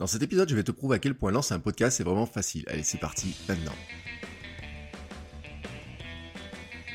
Dans cet épisode, je vais te prouver à quel point lancer un podcast c'est vraiment facile. Allez, c'est parti, maintenant.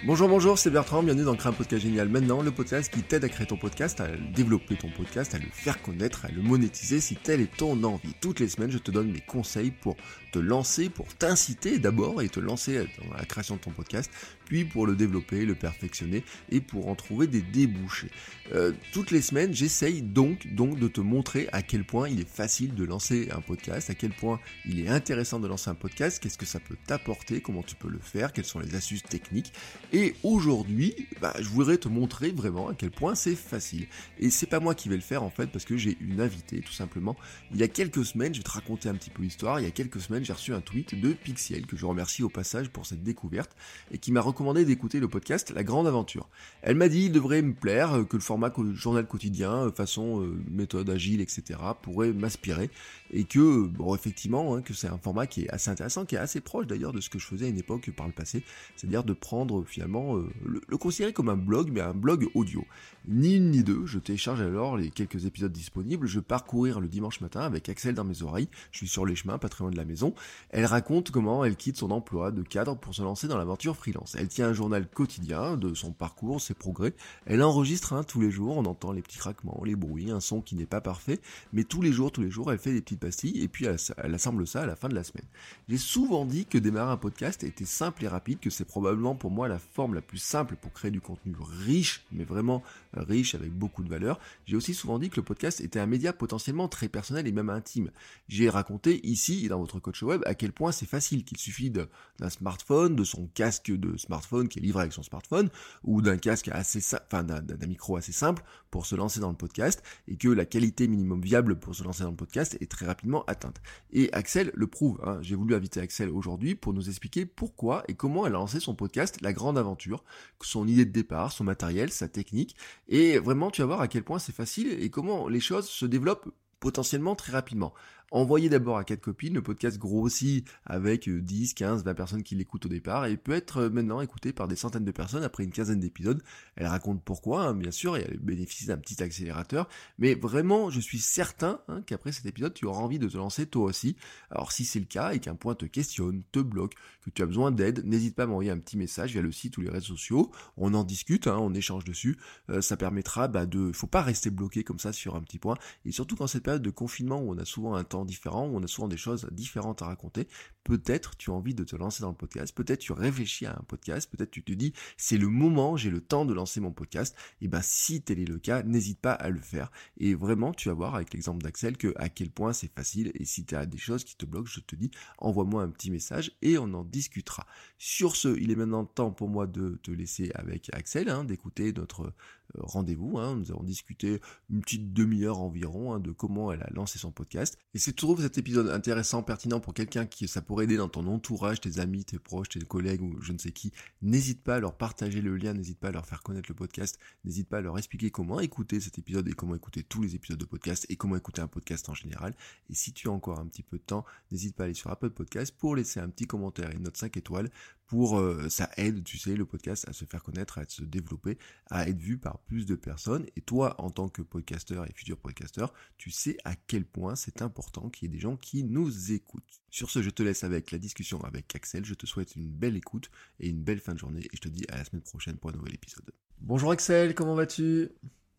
Bonjour, bonjour, c'est Bertrand, bienvenue dans Créer un podcast génial maintenant, le podcast qui t'aide à créer ton podcast, à développer ton podcast, à le faire connaître, à le monétiser si telle est ton envie. Toutes les semaines, je te donne mes conseils pour lancer, pour t'inciter d'abord et te lancer dans la création de ton podcast, puis pour le développer, le perfectionner et pour en trouver des débouchés. Euh, toutes les semaines, j'essaye donc, donc de te montrer à quel point il est facile de lancer un podcast, à quel point il est intéressant de lancer un podcast, qu'est-ce que ça peut t'apporter, comment tu peux le faire, quelles sont les astuces techniques et aujourd'hui, bah, je voudrais te montrer vraiment à quel point c'est facile. Et c'est pas moi qui vais le faire en fait, parce que j'ai une invitée tout simplement. Il y a quelques semaines, je vais te raconter un petit peu l'histoire, il y a quelques semaines, j'ai reçu un tweet de Pixiel, que je remercie au passage pour cette découverte, et qui m'a recommandé d'écouter le podcast La Grande Aventure. Elle m'a dit il devrait me plaire, euh, que le format journal quotidien, euh, façon euh, méthode agile, etc., pourrait m'inspirer, et que, bon, effectivement, hein, que c'est un format qui est assez intéressant, qui est assez proche d'ailleurs de ce que je faisais à une époque par le passé, c'est-à-dire de prendre finalement le, considérer comme un blog, mais un blog audio. Ni une ni deux, je télécharge alors les quelques épisodes disponibles, je pars courir le dimanche matin avec Axel dans mes oreilles, je suis sur les chemins, pas très loin de la maison. Elle raconte comment elle quitte son emploi de cadre pour se lancer dans l'aventure freelance. Elle tient un journal quotidien de son parcours, ses progrès. Elle enregistre hein, tous les jours, on entend les petits craquements, les bruits, un son qui n'est pas parfait, mais tous les jours, tous les jours, elle fait des petites pastilles et puis elle, assemble ça à la fin de la semaine. J'ai souvent dit que démarrer un podcast était simple et rapide, que c'est probablement pour moi la forme la plus simple pour créer du contenu riche, mais vraiment riche avec beaucoup de valeur. J'ai aussi souvent dit que le podcast était un média potentiellement très personnel et même intime. J'ai raconté ici dans votre coach web à quel point c'est facile, qu'il suffit d'un smartphone, de son casque de smartphone qui est livré avec son smartphone, ou d'un casque assez enfin d'un micro assez simple pour se lancer dans le podcast, et que la qualité minimum viable pour se lancer dans le podcast est très rapidement atteinte. Et Axel le prouve. Hein. J'ai voulu inviter Axel aujourd'hui pour nous expliquer pourquoi et comment elle a lancé son podcast La Grande aventure, son idée de départ, son matériel, sa technique, et vraiment tu vas voir à quel point c'est facile et comment les choses se développent potentiellement très rapidement. Envoyez d'abord à quatre copines, le podcast grossit avec 10, 15, 20 personnes qui l'écoutent au départ et peut être euh, maintenant écouté par des centaines de personnes après une quinzaine d'épisodes. Elle raconte pourquoi, hein, bien sûr, et elle bénéficie d'un petit accélérateur. Mais vraiment, je suis certain hein, qu'après cet épisode, tu auras envie de te lancer toi aussi. Alors si c'est le cas et qu'un point te questionne, te bloque, que tu as besoin d'aide, n'hésite pas à m'envoyer un petit message via le site ou les réseaux sociaux. On en discute, hein, on échange dessus. Euh, ça permettra bah, de... faut pas rester bloqué comme ça sur un petit point. Et surtout quand cette période de confinement où on a souvent un temps différents, où on a souvent des choses différentes à raconter. Peut-être tu as envie de te lancer dans le podcast, peut-être tu réfléchis à un podcast, peut-être tu te dis c'est le moment, j'ai le temps de lancer mon podcast. Et ben si tel est le cas, n'hésite pas à le faire. Et vraiment, tu vas voir avec l'exemple d'Axel que à quel point c'est facile. Et si tu as des choses qui te bloquent, je te dis envoie-moi un petit message et on en discutera. Sur ce, il est maintenant temps pour moi de te laisser avec Axel, hein, d'écouter notre rendez-vous. Hein. Nous avons discuté une petite demi-heure environ hein, de comment elle a lancé son podcast. Et si tu trouves cet épisode intéressant, pertinent pour quelqu'un qui ça pourrait aider dans ton entourage, tes amis, tes proches, tes collègues ou je ne sais qui, n'hésite pas à leur partager le lien, n'hésite pas à leur faire connaître le podcast, n'hésite pas à leur expliquer comment écouter cet épisode et comment écouter tous les épisodes de podcast et comment écouter un podcast en général. Et si tu as encore un petit peu de temps, n'hésite pas à aller sur Apple Podcast pour laisser un petit commentaire et une note 5 étoiles pour euh, ça aide, tu sais, le podcast à se faire connaître, à se développer, à être vu par plus de personnes. Et toi, en tant que podcasteur et futur podcasteur, tu sais à quel point c'est important qu'il y ait des gens qui nous écoutent. Sur ce, je te laisse avec la discussion avec Axel. Je te souhaite une belle écoute et une belle fin de journée. Et je te dis à la semaine prochaine pour un nouvel épisode. Bonjour Axel, comment vas-tu?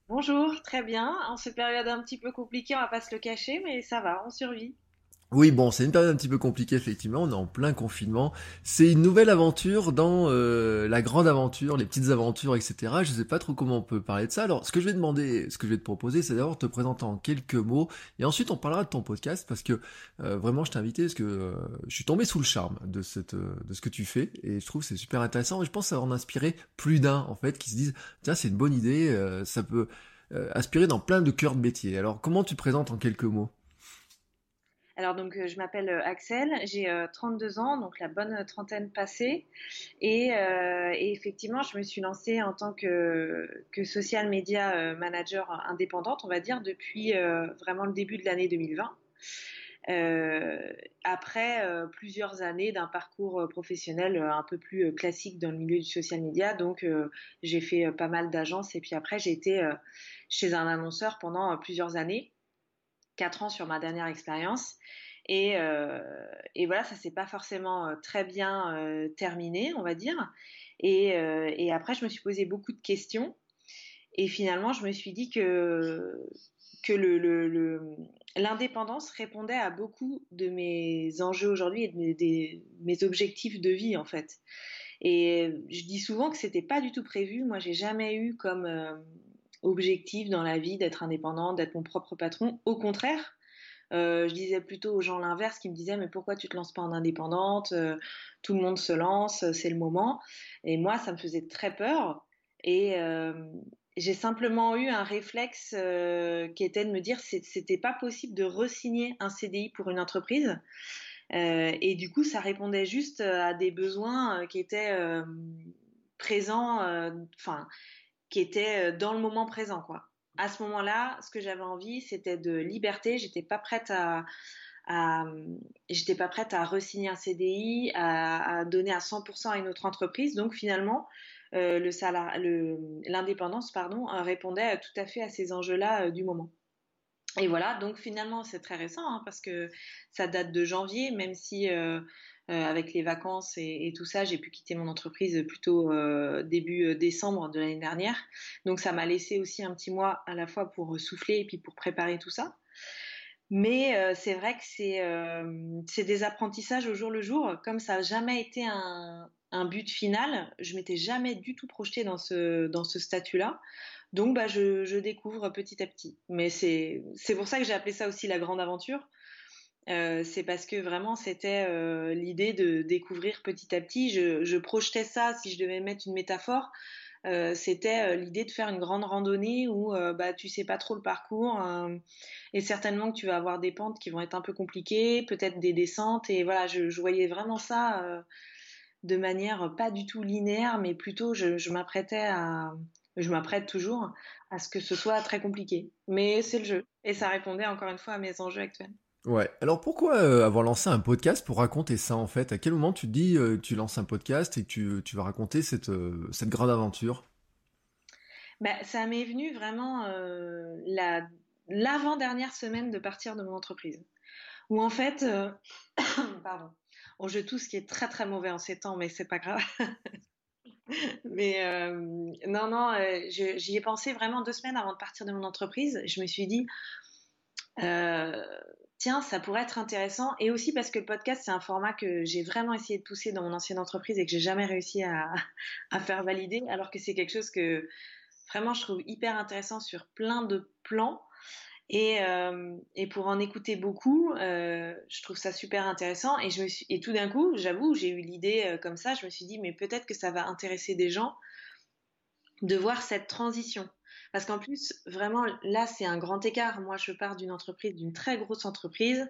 Bonjour, très bien. En cette période un petit peu compliquée, on va pas se le cacher, mais ça va, on survit. Oui, bon, c'est une période un petit peu compliquée, effectivement. On est en plein confinement. C'est une nouvelle aventure dans euh, la grande aventure, les petites aventures, etc. Je sais pas trop comment on peut parler de ça. Alors, ce que je vais demander, ce que je vais te proposer, c'est d'abord te présenter en quelques mots, et ensuite on parlera de ton podcast, parce que euh, vraiment, je t'ai invité, parce que euh, je suis tombé sous le charme de cette, de ce que tu fais, et je trouve que c'est super intéressant. Et je pense que ça plus d'un, en fait, qui se disent, tiens, c'est une bonne idée, ça peut aspirer dans plein de cœurs de métier. Alors, comment tu te présentes en quelques mots? Alors donc euh, je m'appelle euh, Axel, j'ai 32 euh, ans, donc la bonne trentaine passée, et, effectivement je me suis lancée en tant que, que social media manager indépendante, on va dire, depuis vraiment le début de l'année 2020. après plusieurs années d'un parcours professionnel un peu plus classique dans le milieu du social media, donc j'ai fait pas mal d'agences. Et puis après j'ai été chez un annonceur pendant plusieurs années quatre ans sur ma dernière expérience. Et, et, voilà, ça s'est pas forcément très bien terminé, on va dire. Et, après, je me suis posé beaucoup de questions. Et finalement, je me suis dit que que l'indépendance répondait à beaucoup de mes enjeux aujourd'hui et de mes, objectifs de vie en fait. Et je dis souvent que c'était pas du tout prévu. Moi, j'ai jamais eu comme euh, objectif dans la vie d'être indépendante, d'être mon propre patron. Au contraire, euh, je disais plutôt aux gens l'inverse qui me disaient mais pourquoi tu te lances pas en indépendante euh, Tout le monde se lance, c'est le moment. Et moi, ça me faisait très peur. Et, j'ai simplement eu un réflexe euh, qui était de me dire c'était pas possible de resigner un CDI pour une entreprise. Euh, et du coup, ça répondait juste à des besoins euh, qui étaient présents, enfin, qui étaient dans le moment présent, quoi. À ce moment-là, ce que j'avais envie, c'était de liberté. J'étais pas prête à, j'étais pas prête à resigner un CDI, à, donner à 100% à une autre entreprise. Donc finalement, euh, l'indépendance pardon euh, répondait tout à fait à ces enjeux-là euh, du moment. Et voilà, donc finalement c'est très récent hein, parce que ça date de janvier, même si avec les vacances et, tout ça, j'ai pu quitter mon entreprise plutôt début décembre de l'année dernière. Donc ça m'a laissé aussi un petit mois à la fois pour souffler et puis pour préparer tout ça. Mais c'est vrai que c'est des apprentissages au jour le jour, comme ça n'a jamais été un, but final. Je m'étais jamais du tout projetée dans ce, dans ce statut-là. Donc, bah, je, découvre petit à petit. Mais c'est pour ça que j'ai appelé ça aussi la grande aventure. Euh, c'est parce que vraiment c'était euh, l'idée de découvrir petit à petit. Je, projetais ça, si je devais mettre une métaphore, euh, c'était l'idée de faire une grande randonnée où bah tu sais pas trop le parcours et certainement que tu vas avoir des pentes qui vont être un peu compliquées, peut-être des descentes et voilà, je, je voyais vraiment ça de manière pas du tout linéaire, mais plutôt je, m'apprêtais à, je m'apprête toujours à ce que ce soit très compliqué. Mais c'est le jeu. Et ça répondait encore une fois à mes enjeux actuels. Ouais. Alors pourquoi euh, avoir lancé un podcast pour raconter ça en fait? À quel moment tu te dis euh, tu lances un podcast et que tu, vas raconter cette, euh, cette grande aventure? Bah, Ça m'est venu vraiment la, l'avant-dernière semaine de partir de mon entreprise. Où en fait, pardon, on joue tout ce qui est très très mauvais en ces temps, mais c'est pas grave. mais euh, non, non, euh, j'y ai pensé vraiment deux semaines avant de partir de mon entreprise. Je me suis dit, euh, tiens, ça pourrait être intéressant. Et aussi parce que le podcast, c'est un format que j'ai vraiment essayé de pousser dans mon ancienne entreprise et que j'ai jamais réussi à, faire valider, alors que c'est quelque chose que vraiment je trouve hyper intéressant sur plein de plans. Et, euh, pour en écouter beaucoup, euh, je trouve ça super intéressant. Et, je me suis, et tout d'un coup, j'avoue, j'ai eu l'idée euh, comme ça. Je me suis dit, mais peut-être que ça va intéresser des gens de voir cette transition. Parce qu'en plus, vraiment, là, c'est un grand écart. Moi, je pars d'une entreprise, d'une très grosse entreprise,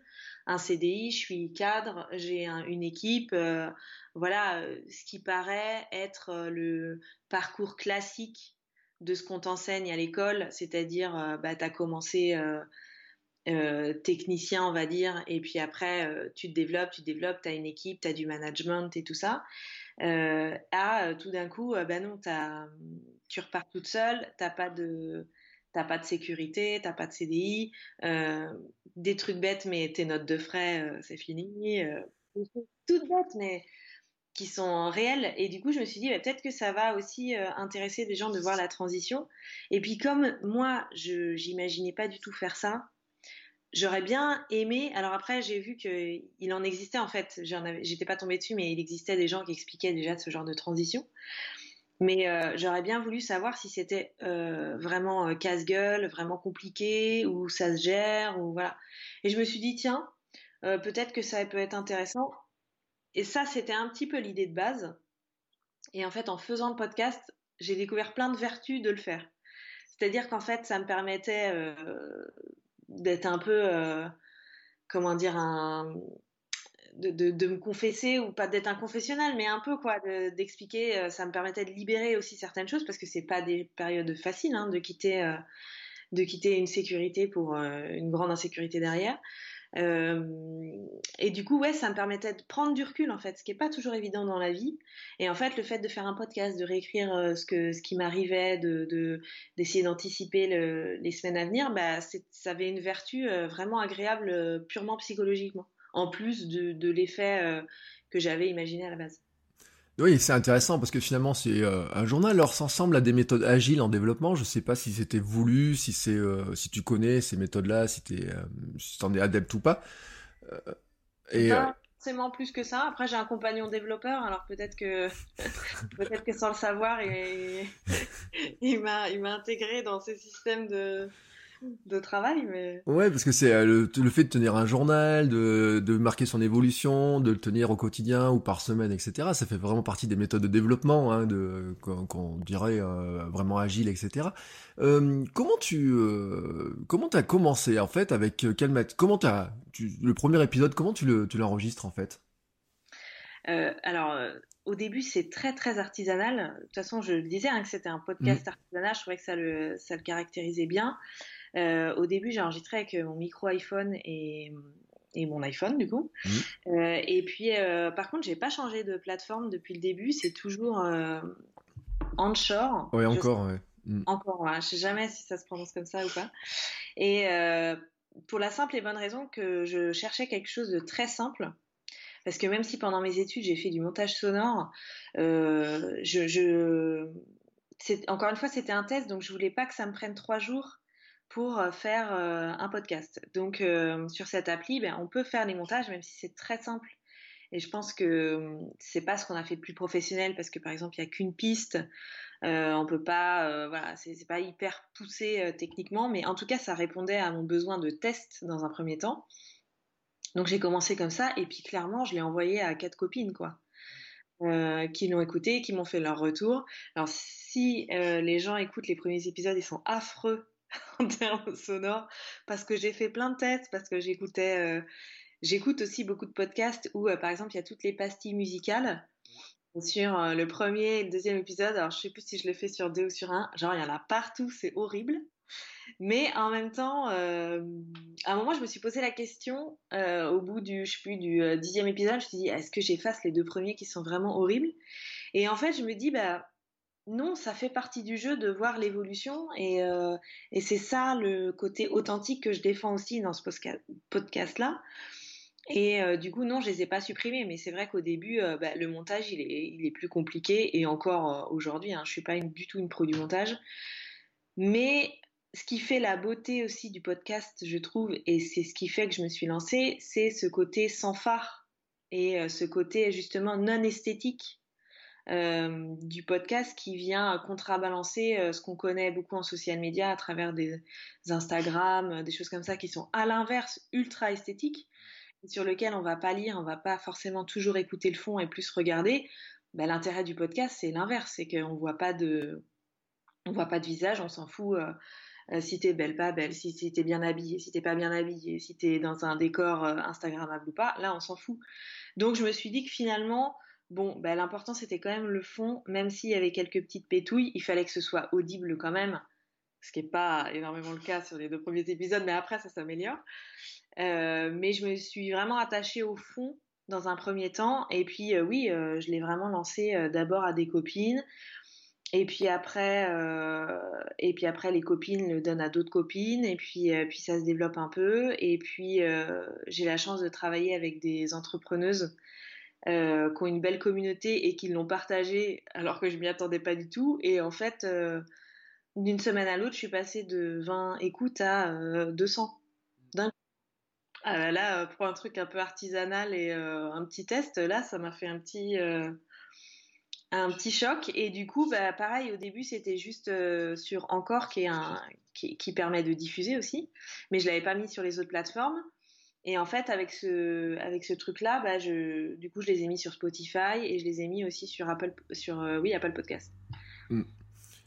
un CDI, je suis cadre, j'ai une équipe. Euh, voilà, ce qui paraît être le parcours classique de ce qu'on t'enseigne à l'école, c'est-à-dire, euh, bah, tu as commencé euh, euh, technicien, on va dire, et puis après, tu te développes, tu développes, tu as une équipe, tu as du management et tout ça, à tout d'un coup, bah non, tu repars toute seule, tu pas de t'as pas de sécurité, t'as pas de CDI, des trucs bêtes, mais tes notes de frais, c'est fini. toutes bêtes, mais qui sont réels. Et du coup, je me suis dit, bah, peut-être que ça va aussi euh, intéresser des gens de voir la transition. Et puis, comme moi, je n'imaginais pas du tout faire ça, j'aurais bien aimé. Alors après, j'ai vu qu'il en existait en fait. J'étais pas tombée dessus, mais il existait des gens qui expliquaient déjà ce genre de transition. Mais euh, j'aurais bien voulu savoir si c'était euh, vraiment casse-gueule, vraiment compliqué, ou ça se gère, ou voilà. Et je me suis dit, tiens, peut-être que ça peut être intéressant et ça, c'était un petit peu l'idée de base. Et en fait, en faisant le podcast, j'ai découvert plein de vertus de le faire. C'est-à-dire qu'en fait, ça me permettait euh, d'être un peu, euh, comment dire, de, me confesser ou pas d'être un confessionnal, mais un peu quoi, d'expliquer. Euh, ça me permettait de libérer aussi certaines choses parce que c'est pas des périodes faciles hein, quitter, de quitter une sécurité pour une grande insécurité derrière. Et du coup, ouais, ça me permettait de prendre du recul, en fait, ce qui n'est pas toujours évident dans la vie. Et en fait, le fait de faire un podcast, de réécrire ce, que, ce qui m'arrivait, de, d'essayer d'anticiper les semaines à venir, bah, ça avait une vertu vraiment agréable, purement psychologiquement, en plus de l'effet que j'avais imaginé à la base. Oui, c'est intéressant parce que finalement c'est euh, un journal. Alors ça ressemble à des méthodes agiles en développement. Je sais pas si c'était voulu, si c'est, euh, si tu connais ces méthodes-là, si tu euh, si es adepte ou pas. et pas forcément plus que ça. Après j'ai un compagnon développeur, alors peut-être que peut-être que sans le savoir, il, il m'a il m'a intégré dans ces systèmes de de travail, mais... Ouais, parce que c'est euh, le, fait de tenir un journal, de, de, marquer son évolution, de le tenir au quotidien ou par semaine, etc. Ça fait vraiment partie des méthodes de développement, hein, de qu'on dirait euh, vraiment agile, etc. Euh, comment tu euh, comment t'as commencé en fait avec quel Comment t'as le premier épisode Comment tu le tu l'enregistres en fait? Alors au début, c'est très très artisanal. De toute façon, je le disais hein, que c'était un podcast mmh. artisanal. Je trouvais que ça le, ça le caractérisait bien. Euh, au début, j'ai enregistré avec euh, mon micro iPhone et, mon iPhone du coup. Mmh. Euh, et puis, par contre, j'ai pas changé de plateforme depuis le début. C'est toujours Onshore. Oui, encore. Mmh. Encore. Ouais. Je sais jamais si ça se prononce comme ça ou pas. Et pour la simple et bonne raison que je cherchais quelque chose de très simple. Parce que même si pendant mes études j'ai fait du montage sonore, je, encore une fois c'était un test, donc je voulais pas que ça me prenne trois jours pour euh, faire euh, un podcast. Donc euh, sur cette appli, ben, on peut faire les montages, même si c'est très simple. Et je pense que c'est pas ce qu'on a fait de plus professionnel parce que par exemple il n'y a qu'une piste, on peut pas, voilà, c'est pas hyper poussé techniquement, mais en tout cas ça répondait à mon besoin de test dans un premier temps. Donc j'ai commencé comme ça et puis clairement je l'ai envoyé à quatre copines quoi. qui l'ont écouté, qui m'ont fait leur retour. Alors si les gens écoutent les premiers épisodes, ils sont affreux en termes sonores parce que j'ai fait plein de tests, parce que j'écoutais, euh, j'écoute aussi beaucoup de podcasts où, euh, par exemple, il y a toutes les pastilles musicales sur euh, le premier et le deuxième épisode. Alors, je sais plus si je le fais sur deux ou sur un. Genre, il y en a partout, c'est horrible. Mais en même temps, à un moment, je me suis posé la question, au bout du, je sais plus, du dixième épisode, je me suis dit, est-ce que j'efface les deux premiers qui sont vraiment horribles? Et en fait, je me dis, bah, non, ça fait partie du jeu de voir l'évolution euh, et, c'est ça le côté authentique que je défends aussi dans ce podcast-là. Et euh, du coup, non, je les ai pas supprimés, mais c'est vrai qu'au début, euh, bah, le montage, il est, plus compliqué et encore aujourd'hui, hein, je suis pas du tout une pro du montage. Mais ce qui fait la beauté aussi du podcast, je trouve, et c'est ce qui fait que je me suis lancée, c'est ce côté sans phare et ce côté justement non esthétique euh, du podcast qui vient contrebalancer euh, ce qu'on connaît beaucoup en social media à travers des, Instagram, euh, des choses comme ça qui sont à l'inverse ultra esthétiques, sur lesquelles on va pas lire, on va pas forcément toujours écouter le fond et plus regarder. Ben, l'intérêt du podcast c'est l'inverse, c'est qu'on voit pas de on voit pas de visage, on s'en fout. Euh, si t'es belle, pas belle, si, si t'es bien habillée, si t'es pas bien habillée, si t'es dans un décor Instagrammable ou pas, là on s'en fout. Donc je me suis dit que finalement, Bon, bah, l'important c'était quand même le fond, même s'il y avait quelques petites pétouilles, il fallait que ce soit audible quand même, ce qui n'est pas énormément le cas sur les deux premiers épisodes, mais après ça s'améliore. Euh, mais je me suis vraiment attachée au fond dans un premier temps, et puis euh, oui, euh, je l'ai vraiment lancé d'abord à des copines, et puis après, et puis après les copines le donnent à d'autres copines, et puis puis ça se développe un peu, et puis j'ai la chance de travailler avec des entrepreneuses euh, qui ont une belle communauté et qui l'ont partagé alors que je m'y attendais pas du tout. Et en fait, euh, d'une semaine à l'autre, je suis passée de 20 écoutes à 200 euh, d'un ah là, pour un truc un peu artisanal et un petit test, là, ça m'a fait un petit, un petit choc. Et du coup, bah, pareil, au début, c'était juste sur Encore, qui, est qui, permet de diffuser aussi. Mais je l'avais pas mis sur les autres plateformes. Et en fait, avec ce, avec ce truc-là, bah, je, du coup, je les ai mis sur Spotify et je les ai mis aussi sur Apple, sur, euh, oui, Apple Podcast. Mm.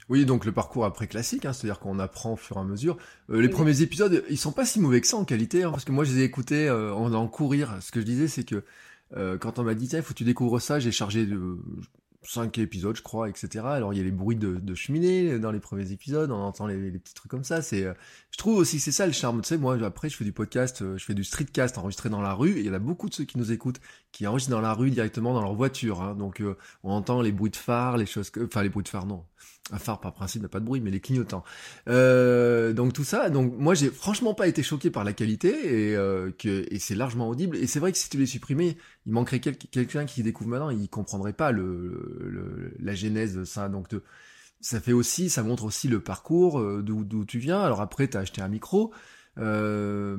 Oui, donc le parcours après classique, hein, c'est-à-dire qu'on apprend au fur et à mesure. Euh, les premiers épisodes, ils sont pas si mauvais que ça en qualité, hein, parce que moi je les ai écoutés euh, en, en courir. Ce que je disais, c'est que quand on m'a dit tiens, il faut que tu découvres ça, j'ai chargé de cinq épisodes, je crois, etc. Alors il y a les bruits de, cheminée dans les premiers épisodes, on entend les, petits trucs comme ça. C'est, euh, je trouve aussi c'est ça le charme. Tu sais, moi après je fais du podcast, euh, je fais du streetcast enregistré dans la rue. Et il y en a beaucoup de ceux qui nous écoutent qui enregistrent dans la rue directement dans leur voiture. Hein. Donc euh, on entend les bruits de phare, les choses, que... enfin les bruits de phare non, un phare par principe n'a pas de bruit, mais les clignotants. Euh, donc tout ça, donc moi j'ai franchement pas été choqué par la qualité et, euh, que, et c'est largement audible. Et c'est vrai que si tu les supprimais, il manquerait quelqu'un qui découvre maintenant, il comprendrait pas le, la genèse de ça. Donc ça fait aussi, ça montre aussi le parcours euh, d'où tu viens. Alors après, tu as acheté un micro. Euh,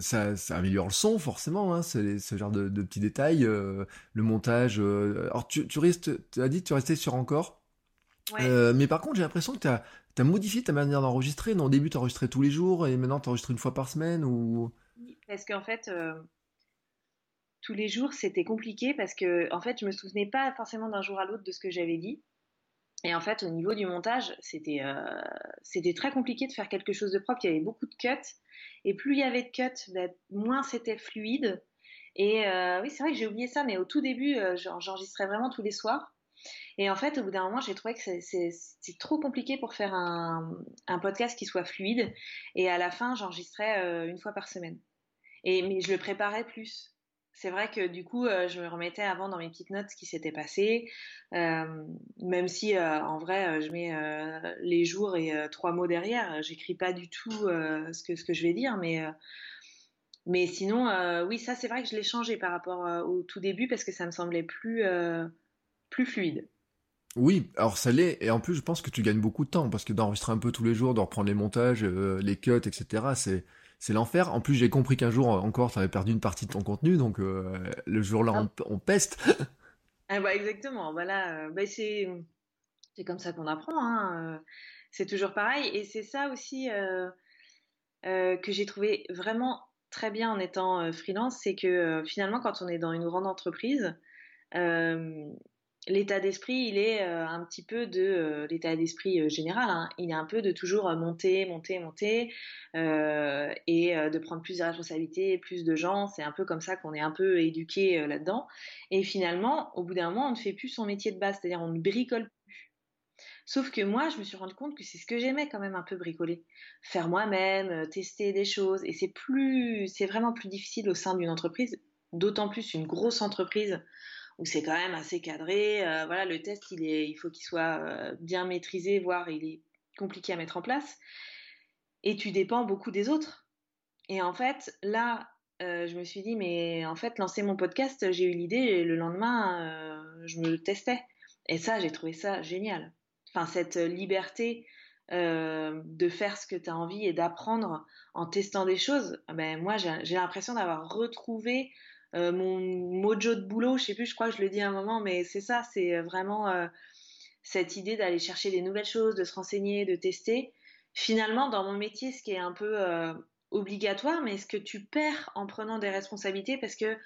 ça, ça, améliore le son forcément, hein, c'est ce genre de, petits détails, euh, le montage. Euh, alors tu, tu restes, tu as dit tu restais sur encore? Euh, mais par contre, j'ai l'impression que tu as, modifié ta manière d'enregistrer. Non, au début, tu enregistrais tous les jours et maintenant, tu enregistres une fois par semaine ou... Parce qu'en fait, euh, tous les jours, c'était compliqué parce que en fait, je me souvenais pas forcément d'un jour à l'autre de ce que j'avais dit. Et en fait, au niveau du montage, c'était euh, c'était très compliqué de faire quelque chose de propre. Il y avait beaucoup de cuts. Et plus il y avait de cuts, ben, moins c'était fluide. Et oui, c'est vrai que j'ai oublié ça, mais au tout début, j'enregistrais vraiment tous les soirs. Et en fait, au bout d'un moment, j'ai trouvé que c'est trop compliqué pour faire un, podcast qui soit fluide. Et à la fin, j'enregistrais euh, une fois par semaine. Et, mais je le préparais plus. C'est vrai que du coup, euh, je me remettais avant dans mes petites notes ce qui s'était passé, euh, même si en vrai, je mets les jours et trois mots derrière. J'écris pas du tout ce, que, ce que je vais dire, mais, mais sinon, oui, ça c'est vrai que je l'ai changé par rapport au tout début parce que ça me semblait plus, plus fluide. Oui, alors ça l'est, et en plus je pense que tu gagnes beaucoup de temps, parce que d'enregistrer un peu tous les jours, de reprendre les montages, euh, les cuts, etc., c'est, c'est l'enfer. En plus j'ai compris qu'un jour encore tu avais perdu une partie de ton contenu, donc euh, le jour-là on, on, peste. ah bah exactement, voilà, bah c'est, c'est comme ça qu'on apprend, hein. c'est toujours pareil, et c'est ça aussi euh, que j'ai trouvé vraiment très bien en étant freelance, c'est que finalement quand on est dans une grande entreprise, l'état d'esprit, il est euh, un petit peu de euh, l'état d'esprit euh, général. Hein. il est un peu de toujours monter, monter, monter et de prendre plus de responsabilités, plus de gens. C'est un peu comme ça qu'on est un peu éduqué là-dedans. Et finalement, au bout d'un moment, on ne fait plus son métier de base, c'est-à-dire on ne bricole plus. Sauf que moi, je me suis rendu compte que c'est ce que j'aimais quand même un peu bricoler, faire moi-même, tester des choses. Et c'est plus, c'est vraiment plus difficile au sein d'une entreprise, d'autant plus une grosse entreprise où c'est quand même assez cadré. Euh, voilà, le test, il, est, il faut qu'il soit euh, bien maîtrisé, voire il est compliqué à mettre en place. Et tu dépends beaucoup des autres. Et en fait, là, euh, je me suis dit, mais en fait, lancer mon podcast, j'ai eu l'idée et le lendemain, je me testais. Et ça, j'ai trouvé ça génial. Enfin, cette liberté de faire ce que tu as envie et d'apprendre en testant des choses, ben, moi, j'ai l'impression d'avoir retrouvé euh, mon mojo de boulot, je sais plus, je crois que je le dis à un moment, mais c'est ça, c'est vraiment euh, cette idée d'aller chercher des nouvelles choses, de se renseigner, de tester. Finalement, dans mon métier, ce qui est un peu euh, obligatoire, mais ce que tu perds en prenant des responsabilités parce que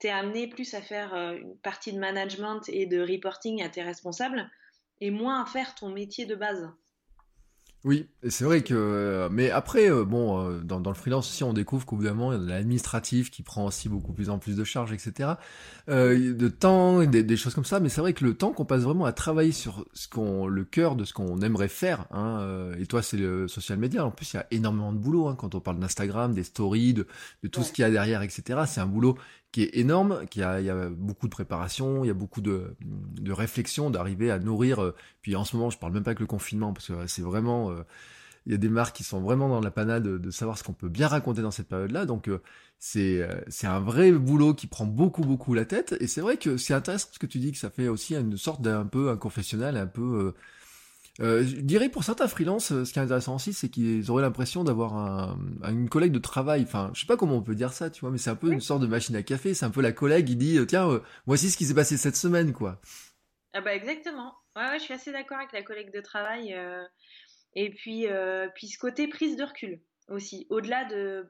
tu es amené plus à faire une partie de management et de reporting à tes responsables et moins à faire ton métier de base. Oui, c'est vrai que. Euh, mais après, euh, bon, euh, dans, dans, le freelance aussi, on découvre qu'au bout d'un moment, il y a de l'administratif qui prend aussi beaucoup plus en plus de charges, etc. de temps, des, des, choses comme ça. Mais c'est vrai que le temps qu'on passe vraiment à travailler sur ce qu'on, le cœur de ce qu'on aimerait faire. Hein, et toi, c'est le social media. En plus, il y a énormément de boulot hein, quand on parle d'Instagram, des stories, de, de tout ce qu'il y a derrière, etc. C'est un boulot qui est énorme, qui a, il y a beaucoup de préparation, il y a beaucoup de, de réflexion, d'arriver à nourrir. Euh, puis en ce moment, je parle même pas avec le confinement parce que c'est vraiment, euh, il y a des marques qui sont vraiment dans la panade de, savoir ce qu'on peut bien raconter dans cette période-là. Donc euh, c'est c'est un vrai boulot qui prend beaucoup beaucoup la tête. Et c'est vrai que c'est intéressant ce que tu dis que ça fait aussi une sorte d'un peu un confessionnal, un peu je dirais pour certains freelances, euh, ce qui est intéressant aussi, c'est qu'ils auraient l'impression d'avoir un, une collègue de travail. Enfin, je sais pas comment on peut dire ça, tu vois, mais c'est un peu une sorte de machine à café. C'est un peu la collègue qui dit, euh, tiens, voici ce qui s'est passé cette semaine, quoi. Ah bah exactement. Ouais, ouais je suis assez d'accord avec la collègue de travail. et puis, puis ce côté prise de recul aussi, au-delà de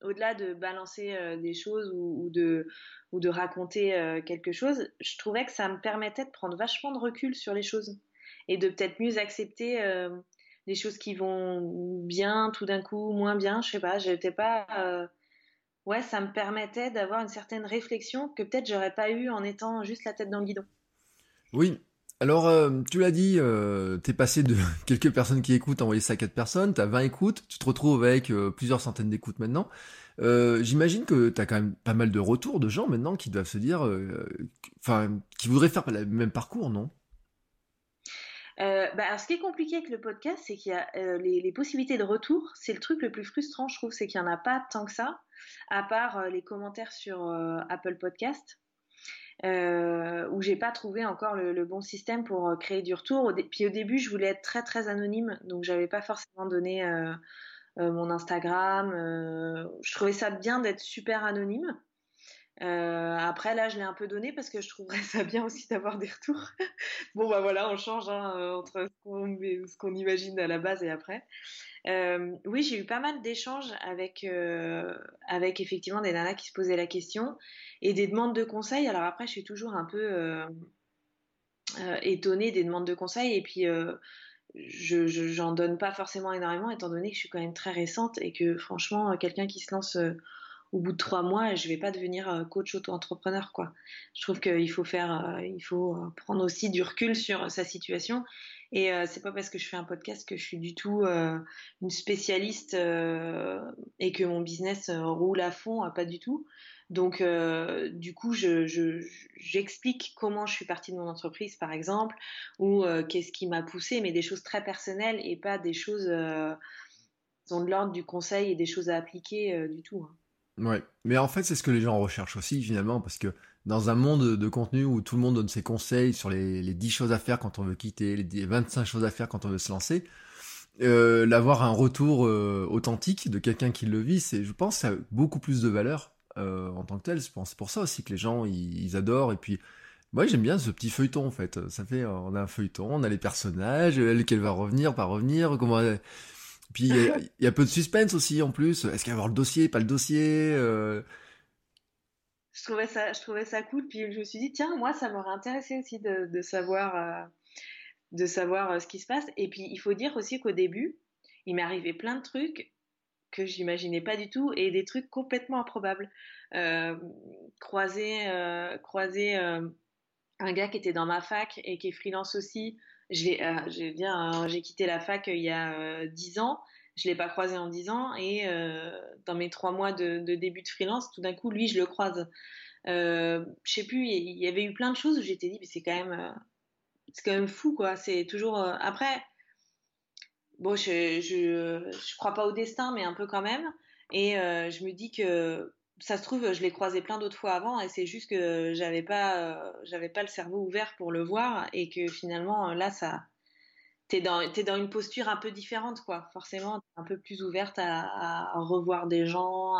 au-delà de balancer des choses ou, ou, de, ou de raconter quelque chose, je trouvais que ça me permettait de prendre vachement de recul sur les choses et de peut-être mieux accepter euh, choses qui vont bien tout d'un coup, moins bien. Je sais pas, j'étais pas. Euh, ouais, ça me permettait d'avoir une certaine réflexion que peut-être j'aurais pas eu en étant juste la tête dans le guidon. Oui, Alors, tu l'as dit, tu t'es passé de quelques personnes qui écoutent, envoyer ça à quatre personnes, t'as 20 écoutes, tu te retrouves avec plusieurs centaines d'écoutes maintenant. J'imagine que t'as quand même pas mal de retours de gens maintenant qui doivent se dire, enfin, qui voudraient faire le même parcours, non? Euh, bah, alors, ce qui est compliqué avec le podcast, c'est qu'il y a euh, les, possibilités de retour. C'est le truc le plus frustrant, je trouve, c'est qu'il n'y en a pas tant que ça, à part euh, les commentaires sur Apple Podcast, où j'ai pas trouvé encore le, bon système pour créer du retour. Puis au début, je voulais être très très anonyme, donc j'avais pas forcément donné mon Instagram. je trouvais ça bien d'être super anonyme. Euh, après, là, je l'ai un peu donné parce que je trouverais ça bien aussi d'avoir des retours. bon, bah voilà, on change hein, euh, entre ce qu'on imagine à la base et après. Euh, oui, j'ai eu pas mal d'échanges avec, avec effectivement des nanas qui se posaient la question et des demandes de conseils. Alors après, je suis toujours un peu étonnée des demandes de conseils et puis je j'en donne pas forcément énormément étant donné que je suis quand même très récente et que franchement, quelqu'un qui se lance au bout de trois mois, je vais pas devenir euh, coach auto-entrepreneur, quoi. Je trouve qu'il faut faire, euh, il faut euh, prendre aussi du recul sur sa situation. Et c'est pas parce que je fais un podcast que je suis du tout une spécialiste et que mon business roule à fond, pas du tout. Donc, du coup, j'explique je, comment je suis partie de mon entreprise, par exemple, ou qu'est-ce qui m'a poussé, mais des choses très personnelles et pas des choses qui sont de l'ordre du conseil et des choses à appliquer du tout. Hein. Ouais, mais en fait, c'est ce que les gens recherchent aussi, finalement, parce que dans un monde de contenu où tout le monde donne ses conseils sur les, les 10 choses à faire quand on veut quitter, les 25 choses à faire quand on veut se lancer, euh, l'avoir un retour euh, authentique de quelqu'un qui le vit, c'est, je pense, ça a beaucoup plus de valeur euh, en tant que tel. Je pense c'est pour ça aussi que les gens, ils, adorent. Et puis, moi, j'aime bien ce petit feuilleton, en fait. Ça fait, on a un feuilleton, on a les personnages, elle, qu'elle va revenir, pas revenir, comment... Elle, puis il y, a peu de suspense aussi en plus. Est-ce qu'il va y avoir le dossier, pas le dossier euh? je, trouvais ça, je trouvais ça cool. Puis je me suis dit, tiens, moi, ça m'aurait intéressé aussi de, savoir, euh, de savoir euh, ce qui se passe. Et puis il faut dire aussi qu'au début, il m'est arrivé plein de trucs que j'imaginais pas du tout et des trucs complètement improbables. croiser croiser un gars qui était dans ma fac et qui est freelance aussi j'ai euh, bien hein, j'ai quitté la fac euh, il y a dix ans. Je l'ai pas croisé en dix ans et euh, dans mes trois mois de, début de freelance tout d'un coup lui je le croise. Euh, je sais plus il y, avait eu plein de choses où j'étais dit mais c'est quand même c'est quand même fou quoi. C'est toujours après bon je, je je crois pas au destin mais un peu quand même. Et je me dis que ça se trouve, je l'ai croisé plein d'autres fois avant et c'est juste que j'avais pas, euh, j'avais pas le cerveau ouvert pour le voir et que finalement là, ça, t'es dans, es dans une posture un peu différente quoi. Forcément, un peu plus ouverte à, revoir des gens,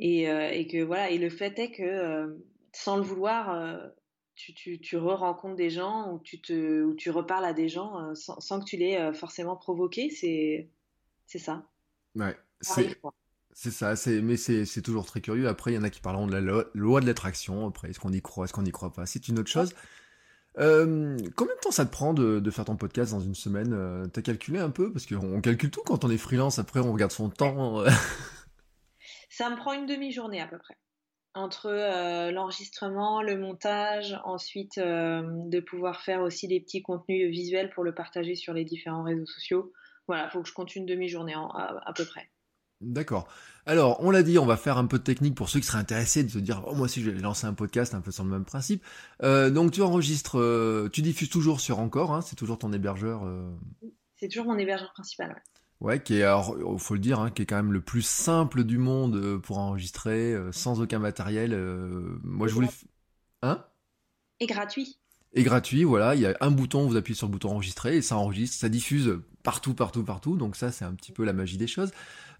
et, euh, et, que voilà. Et le fait est que euh, sans le vouloir, tu, tu, tu re-rencontres des gens ou tu te, ou tu reparles à des gens sans, sans, que tu l'aies forcément provoqué. C'est, c'est ça. Ouais. C'est c'est ça, c'est mais c'est toujours très curieux. Après, il y en a qui parleront de la loi, de l'attraction. Après, est-ce qu'on y croit, est-ce qu'on n'y croit pas? C'est une autre chose. Euh, combien de temps ça te prend de, de faire ton podcast dans une semaine? Euh, T'as calculé un peu? Parce qu'on calcule tout quand on est freelance. Après, on regarde son temps. Euh. ça me prend une demi-journée à peu près. Entre l'enregistrement, le montage, ensuite de pouvoir faire aussi des petits contenus visuels pour le partager sur les différents réseaux sociaux. Voilà, il faut que je compte une demi-journée à peu près. D'accord. Alors, on l'a dit, on va faire un peu de technique pour ceux qui seraient intéressés de se dire, oh, moi aussi je vais lancer un podcast un peu sur le même principe. Euh, donc tu enregistres, euh, tu diffuses toujours sur Encore, hein, c'est toujours ton hébergeur. Euh... C'est toujours mon hébergeur principal. Ouais. ouais qui est, alors, faut le dire, hein, qui est quand même le plus simple du monde pour enregistrer, sans aucun matériel. moi, je voulais, hein? Et gratuit. Et gratuit, voilà, il y a un bouton, vous appuyez sur le bouton enregistrer et ça enregistre, ça diffuse partout, partout, partout. Donc ça, c'est un petit peu la magie des choses.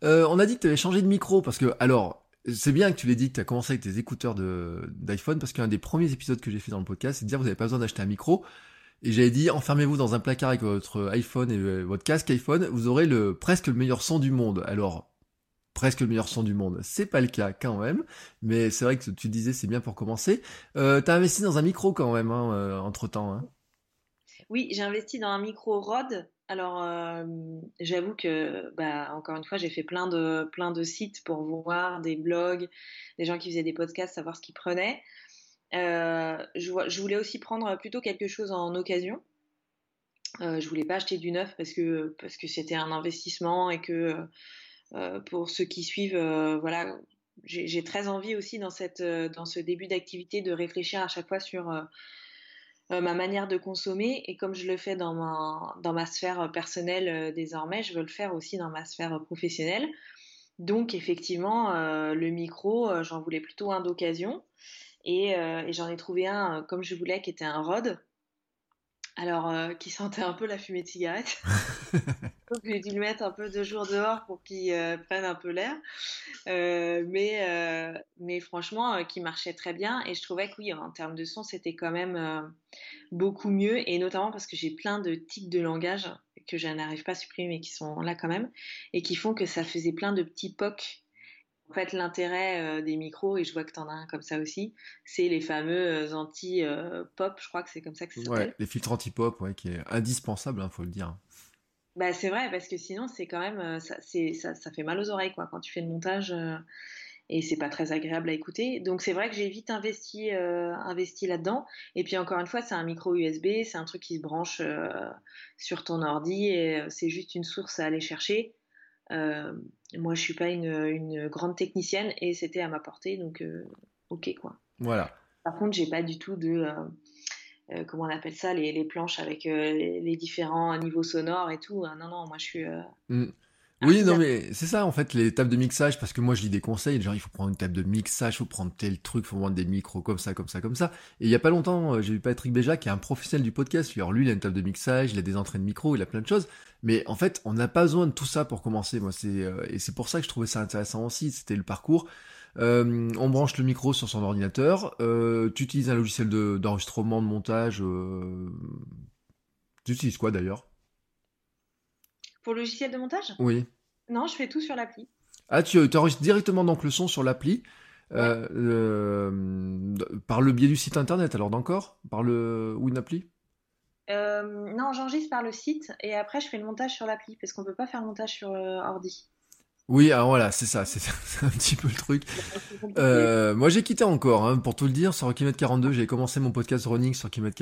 Euh, on a dit que tu avais changé de micro parce que, alors, c'est bien que tu l'aies dit que tu as commencé avec tes écouteurs d'iPhone parce qu'un des premiers épisodes que j'ai fait dans le podcast, c'est de dire vous n'avez pas besoin d'acheter un micro. Et j'avais dit enfermez-vous dans un placard avec votre iPhone et euh, votre casque iPhone, vous aurez le presque le meilleur son du monde. Alors presque le meilleur son du monde, c'est pas le cas quand même, mais c'est vrai que tu disais c'est bien pour commencer. Euh, as investi dans un micro quand même hein, euh, entre temps. Hein. Oui, j'ai investi dans un micro Rode alors, euh, j'avoue que, bah, encore une fois, j'ai fait plein de, plein de sites pour voir des blogs, des gens qui faisaient des podcasts, savoir ce qu'ils prenaient. je, voulais aussi prendre plutôt quelque chose en occasion. Euh, je voulais pas acheter du neuf parce que parce que c'était un investissement et que pour ceux qui suivent, voilà, j'ai très envie aussi dans cette dans ce début d'activité de réfléchir à chaque fois sur ma manière de consommer. Et comme je le fais dans ma dans ma sphère personnelle désormais, je veux le faire aussi dans ma sphère professionnelle. Donc effectivement, le micro, j'en voulais plutôt un d'occasion. Et, et j'en ai trouvé un comme je voulais qui était un Rode alors euh, qui sentait un peu la fumée de cigarette. Donc j'ai dû le mettre un peu de jour dehors pour qu'il euh, prenne un peu l'air. Euh, mais, mais franchement, qui marchait très bien. Et je trouvais que oui, en termes de son, c'était quand même beaucoup mieux. Et notamment parce que j'ai plein de tics de langage que je n'arrive pas à supprimer, mais qui sont là quand même. Et qui font que ça faisait plein de petits pocs en fait, l'intérêt euh, des micros, et je vois que tu en as un comme ça aussi, c'est les fameux euh, anti-pop, je crois que c'est comme ça que ça s'appelle. Ouais, les filtres anti-pop, ouais, qui est indispensable, il hein, faut le dire. Bah, c'est vrai, parce que sinon, c'est quand même, euh, ça, ça, ça, fait mal aux oreilles, quoi, quand tu fais le montage, et c'est pas très agréable à écouter. Donc, c'est vrai que j'ai vite investi, investi là-dedans. Et puis, encore une fois, c'est un micro USB, c'est un truc qui se branche sur ton ordi, et c'est juste une source à aller chercher. Euh, moi, je suis pas une, grande technicienne et c'était à ma portée, donc euh, ok quoi. Voilà. Par contre, j'ai pas du tout de euh, comment on appelle ça, les, planches avec les, différents niveaux sonores et tout. non, non, moi je suis. Mm. Oui, non, mais c'est ça en fait, les tables de mixage, parce que moi je lis des conseils, genre il faut prendre une table de mixage, il faut prendre tel truc, il faut prendre des micros comme ça, comme ça, comme ça. Et il y a pas longtemps, j'ai vu Patrick Béja qui est un professionnel du podcast. Alors lui, il a une table de mixage, il a des entrées de micro, il a plein de choses. Mais en fait, on n'a pas besoin de tout ça pour commencer. Moi, c'est euh, et c'est pour ça que je trouvais ça intéressant aussi. C'était le parcours. Euh, on branche le micro sur son ordinateur. Euh, tu utilises un logiciel d'enregistrement, de, montage. Tu utilises quoi d'ailleurs? Pour le logiciel de montage Oui. Non, je fais tout sur l'appli. Ah, tu enregistres directement donc le son sur l'appli. par le biais du site internet alors d'encore? Par le ou une appli? Euh, non, j'enregistre par le site et après je fais le montage sur l'appli parce qu'on peut pas faire le montage sur euh, ordi. Oui, alors voilà, c'est ça, c'est un petit peu le truc. Euh, moi, j'ai quitté encore, hein, pour tout le dire, sur Kilomètre 42, j'ai commencé mon podcast running sur Kilomètre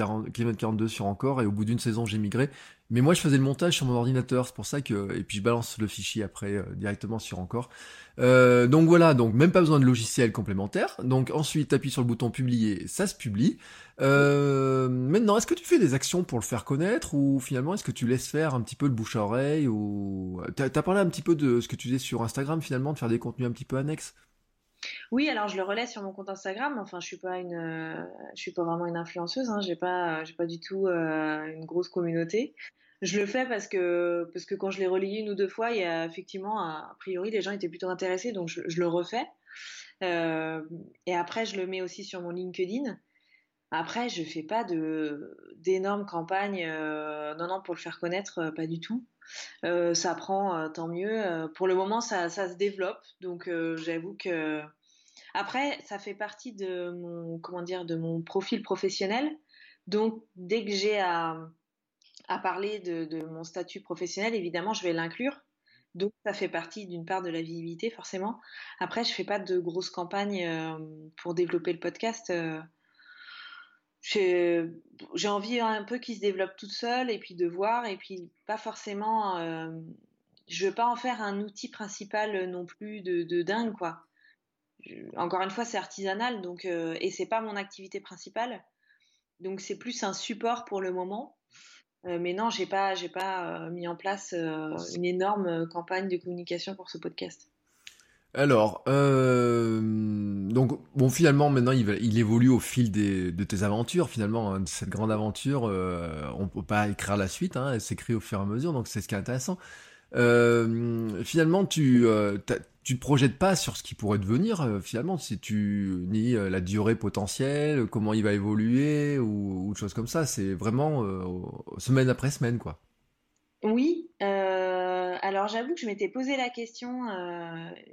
42 sur encore, et au bout d'une saison, j'ai migré. Mais moi, je faisais le montage sur mon ordinateur, c'est pour ça que, et puis je balance le fichier après euh, directement sur encore. Euh, donc voilà, donc même pas besoin de logiciel complémentaire. Donc ensuite, appuie sur le bouton publier, ça se publie. Euh, maintenant, est-ce que tu fais des actions pour le faire connaître ou finalement est-ce que tu laisses faire un petit peu le bouche à oreille ou t'as as parlé un petit peu de ce que tu faisais sur Instagram finalement, de faire des contenus un petit peu annexes? Oui, alors je le relais sur mon compte Instagram. Enfin, je suis pas suis pas vraiment une influenceuse. Hein. J'ai pas, pas du tout euh, une grosse communauté. Je le fais parce que parce que quand je l'ai relayé une ou deux fois, il y a effectivement a priori les gens étaient plutôt intéressés, donc je, le refais. Euh, et après, je le mets aussi sur mon LinkedIn. Après, je fais pas de d'énormes campagnes. Euh, non, non, pour le faire connaître, pas du tout. Ça prend, tant mieux. pour le moment, ça, se développe, donc j'avoue que après, ça fait partie de mon, comment dire, de mon profil professionnel. Donc, dès que j'ai à, parler de, de, mon statut professionnel, évidemment, je vais l'inclure. Donc, ça fait partie d'une part de la visibilité, forcément. Après, je fais pas de grosses campagnes euh, pour développer le podcast. J'ai envie un peu qu'il se développe toute seule et puis de voir et puis pas forcément. Euh, je veux pas en faire un outil principal non plus de, dingue, quoi encore une fois, c'est artisanal, donc euh, et c'est pas mon activité principale, donc c'est plus un support pour le moment. Euh, mais non, j'ai pas, j'ai pas mis en place une énorme campagne de communication pour ce podcast. Alors, donc bon, finalement, maintenant, il, il évolue au fil de tes aventures. Finalement, hein, cette grande aventure, on peut pas écrire la suite, hein, elle s'écrit au fur et à mesure. Donc, c'est ce qui est intéressant. finalement, tu, tu te projettes pas sur ce qui pourrait devenir euh, finalement si tu nies euh, la durée potentielle, comment il va évoluer ou, ou choses comme ça. C'est vraiment euh, semaine après semaine quoi. Oui. Alors j'avoue que je m'étais posé la question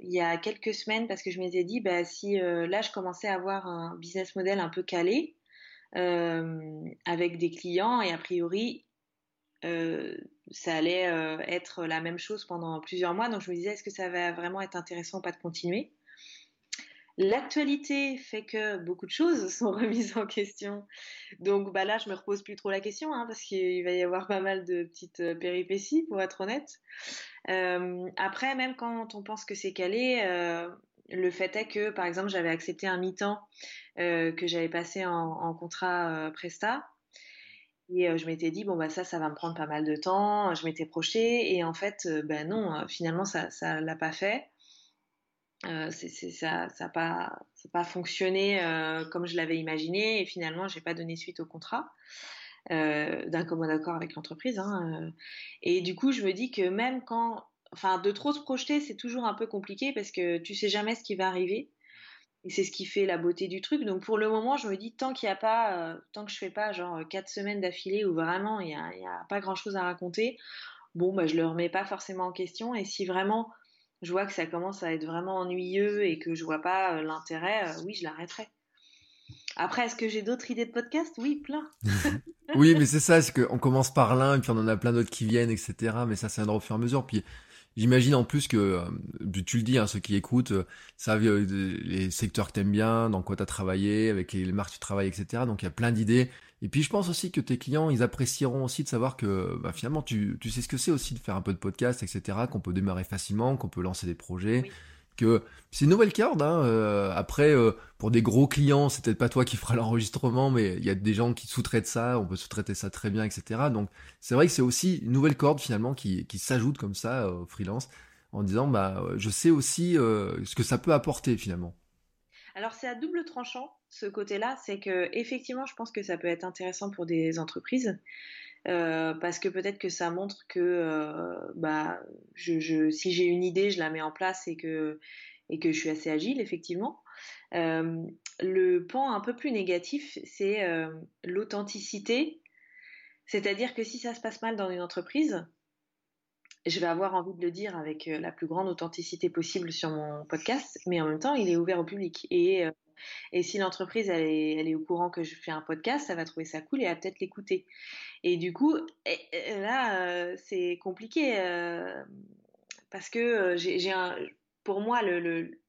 il y a quelques semaines parce que je m'étais dit bah si là je commençais à avoir un business model un peu calé avec des clients et a priori euh, ça allait euh, être la même chose pendant plusieurs mois. Donc je me disais, est-ce que ça va vraiment être intéressant ou pas de continuer? L'actualité fait que beaucoup de choses sont remises en question. Donc bah là, je me repose plus trop la question hein, parce qu'il va y avoir pas mal de petites euh, péripéties, pour être honnête. Euh, après, même quand on pense que c'est calé, euh, le fait est que, par exemple, j'avais accepté un mi-temps que j'avais passé en, contrat Presta. Et je m'étais dit, bon, bah ça, ça va me prendre pas mal de temps. Je m'étais projetée. Et en fait, ben non, finalement, ça ne l'a pas fait. Euh, ça n'a pas, fonctionné euh, comme je l'avais imaginé et finalement j'ai pas donné suite au contrat euh, d'un commun accord avec l'entreprise. Hein, et du coup je me dis que même quand, enfin de trop se projeter c'est toujours un peu compliqué parce que tu sais jamais ce qui va arriver et c'est ce qui fait la beauté du truc. Donc pour le moment je me dis tant qu'il n'y a pas, tant que je fais pas genre quatre semaines d'affilée où vraiment il n'y a, a, pas grand chose à raconter, bon bah je le remets pas forcément en question et si vraiment je vois que ça commence à être vraiment ennuyeux et que je vois pas euh, l'intérêt, euh, oui, je l'arrêterai. Après, est-ce que j'ai d'autres idées de podcast? Oui, plein. oui, mais c'est ça, c'est qu'on commence par l'un et puis on en a plein d'autres qui viennent, etc. Mais ça, c'est un au fur et à mesure. J'imagine en plus que, euh, tu le dis, hein, ceux qui écoutent, euh, savent euh, les secteurs que t'aimes bien, dans quoi t'as travaillé, avec les marques que tu travailles, etc. Donc il y a plein d'idées. Et puis je pense aussi que tes clients, ils apprécieront aussi de savoir que bah, finalement tu, tu sais ce que c'est aussi de faire un peu de podcast, etc. Qu'on peut démarrer facilement, qu'on peut lancer des projets c'est une nouvelle corde. Hein, euh, après, euh, pour des gros clients, c'est peut-être pas toi qui fera l'enregistrement, mais il y a des gens qui sous-traitent ça, on peut sous-traiter ça très bien, etc. Donc c'est vrai que c'est aussi une nouvelle corde finalement qui, s'ajoute comme ça euh, au freelance en disant bah je sais aussi ce que ça peut apporter finalement. Alors c'est à double tranchant ce côté-là, c'est que effectivement je pense que ça peut être intéressant pour des entreprises euh, parce que peut-être que ça montre que euh, bah, si j'ai une idée, je la mets en place et que, et que je suis assez agile, effectivement. Euh, le pan un peu plus négatif, c'est l'authenticité. C'est-à-dire que si ça se passe mal dans une entreprise, je vais avoir envie de le dire avec la plus grande authenticité possible sur mon podcast, mais en même temps, il est ouvert au public. Et et si l'entreprise, elle est, au courant que je fais un podcast, ça va trouver ça cool et elle va peut-être l'écouter. Et du coup, là, euh, c'est compliqué euh, parce que euh, j'ai pour moi,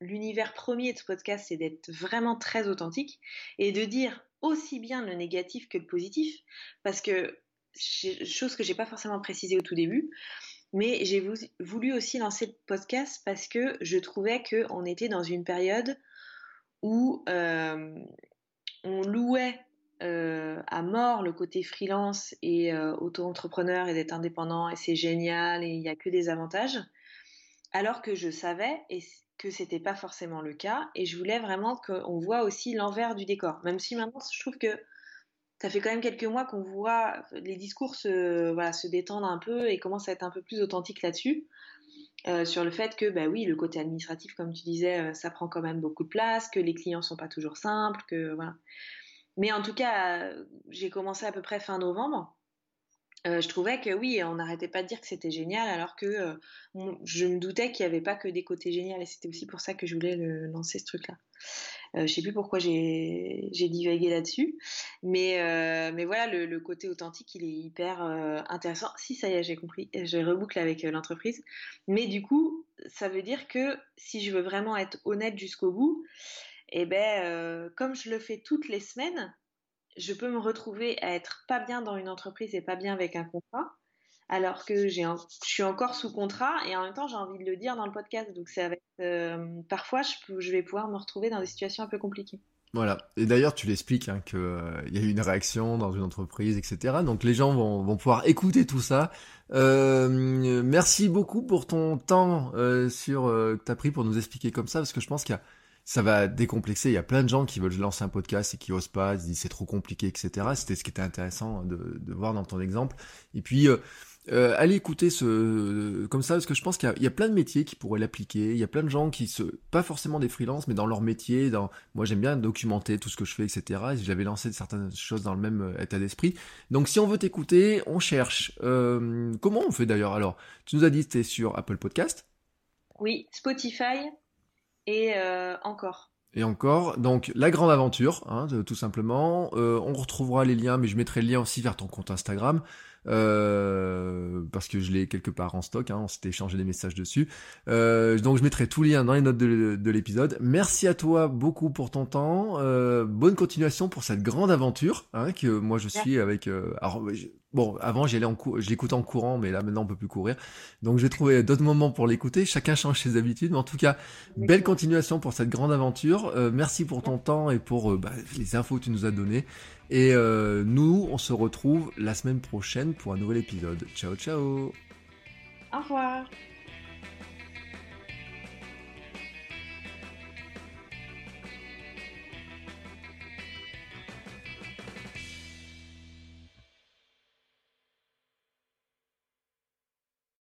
l'univers premier de ce podcast, c'est d'être vraiment très authentique et de dire aussi bien le négatif que le positif, parce que chose que j'ai pas forcément précisé au tout début, mais j'ai voulu aussi lancer le podcast parce que je trouvais qu'on était dans une période où euh, on louait euh, à mort le côté freelance et euh, auto-entrepreneur et d'être indépendant et c'est génial et il n'y a que des avantages, alors que je savais et que c'était pas forcément le cas et je voulais vraiment qu'on voit aussi l'envers du décor. Même si maintenant je trouve que ça fait quand même quelques mois qu'on voit les discours se, détendre un peu et commencent à être un peu plus authentiques là-dessus. Euh, sur le fait que, bah oui, le côté administratif, comme tu disais, euh, ça prend quand même beaucoup de place, que les clients sont pas toujours simples, que voilà. Mais en tout cas, euh, j'ai commencé à peu près fin novembre. Je trouvais que oui, on n'arrêtait pas de dire que c'était génial, alors que je me doutais qu'il n'y avait pas que des côtés géniaux, et c'était aussi pour ça que je voulais le, lancer ce truc-là. Euh, je sais plus pourquoi j'ai divagué là-dessus, mais euh, voilà le, côté authentique il est hyper euh, intéressant. Si ça y est j'ai compris, je reboucle avec l'entreprise, mais du coup ça veut dire que si je veux vraiment être honnête jusqu'au bout, et eh ben comme je le fais toutes les semaines, je peux me retrouver à être pas bien dans une entreprise et pas bien avec un contrat alors que j'ai je suis encore sous contrat et en même temps j'ai envie de le dire dans le podcast. Donc c'est avec euh, parfois je, je, vais pouvoir me retrouver dans des situations un peu compliquées. Voilà. Et d'ailleurs tu l'expliques hein, qu'il euh, y a eu une réaction dans une entreprise, etc. Donc les gens vont, vont pouvoir écouter tout ça. Euh, merci beaucoup pour ton temps sur que tu as pris pour nous expliquer comme ça parce que je pense qu'il y a ça va décomplexer. Il y a plein de gens qui veulent lancer un podcast et qui osent pas, ils disent c'est trop compliqué, etc. C'était ce qui était intéressant de, voir dans ton exemple. Et puis, euh, allez écouter ce comme ça parce que je pense qu'il y, a plein de métiers qui pourraient l'appliquer. Il y a plein de gens qui se pas forcément des freelances, mais dans leur métier. Moi j'aime bien documenter tout ce que je fais, etc. J'avais lancé certaines choses dans le même euh, état d'esprit. Donc si on veut t'écouter, on cherche. Euh, comment on fait d'ailleurs? Alors tu nous as dit que es sur Apple Podcast. Oui, Spotify et encore. Et encore, donc la grande aventure, hein, tout simplement. on retrouvera les liens, mais je mettrai le lien aussi vers ton compte Instagram. Euh, parce que je l'ai quelque part en stock, hein, on s'était échangé des messages dessus. Euh, donc je mettrai tout lien dans les notes de, l'épisode. Merci à toi beaucoup pour ton temps. Euh, bonne continuation pour cette grande aventure hein, que moi je suis avec. alors, bon, avant j'allais en je l'écoutais en courant, mais là maintenant on peut plus courir. Donc j'ai trouvé d'autres moments pour l'écouter. Chacun change ses habitudes, mais en tout cas, belle continuation pour cette grande aventure. merci pour ton temps et pour bah, les infos que tu nous as données. Et euh, nous, on se retrouve la semaine prochaine pour un nouvel épisode. Ciao, ciao Au revoir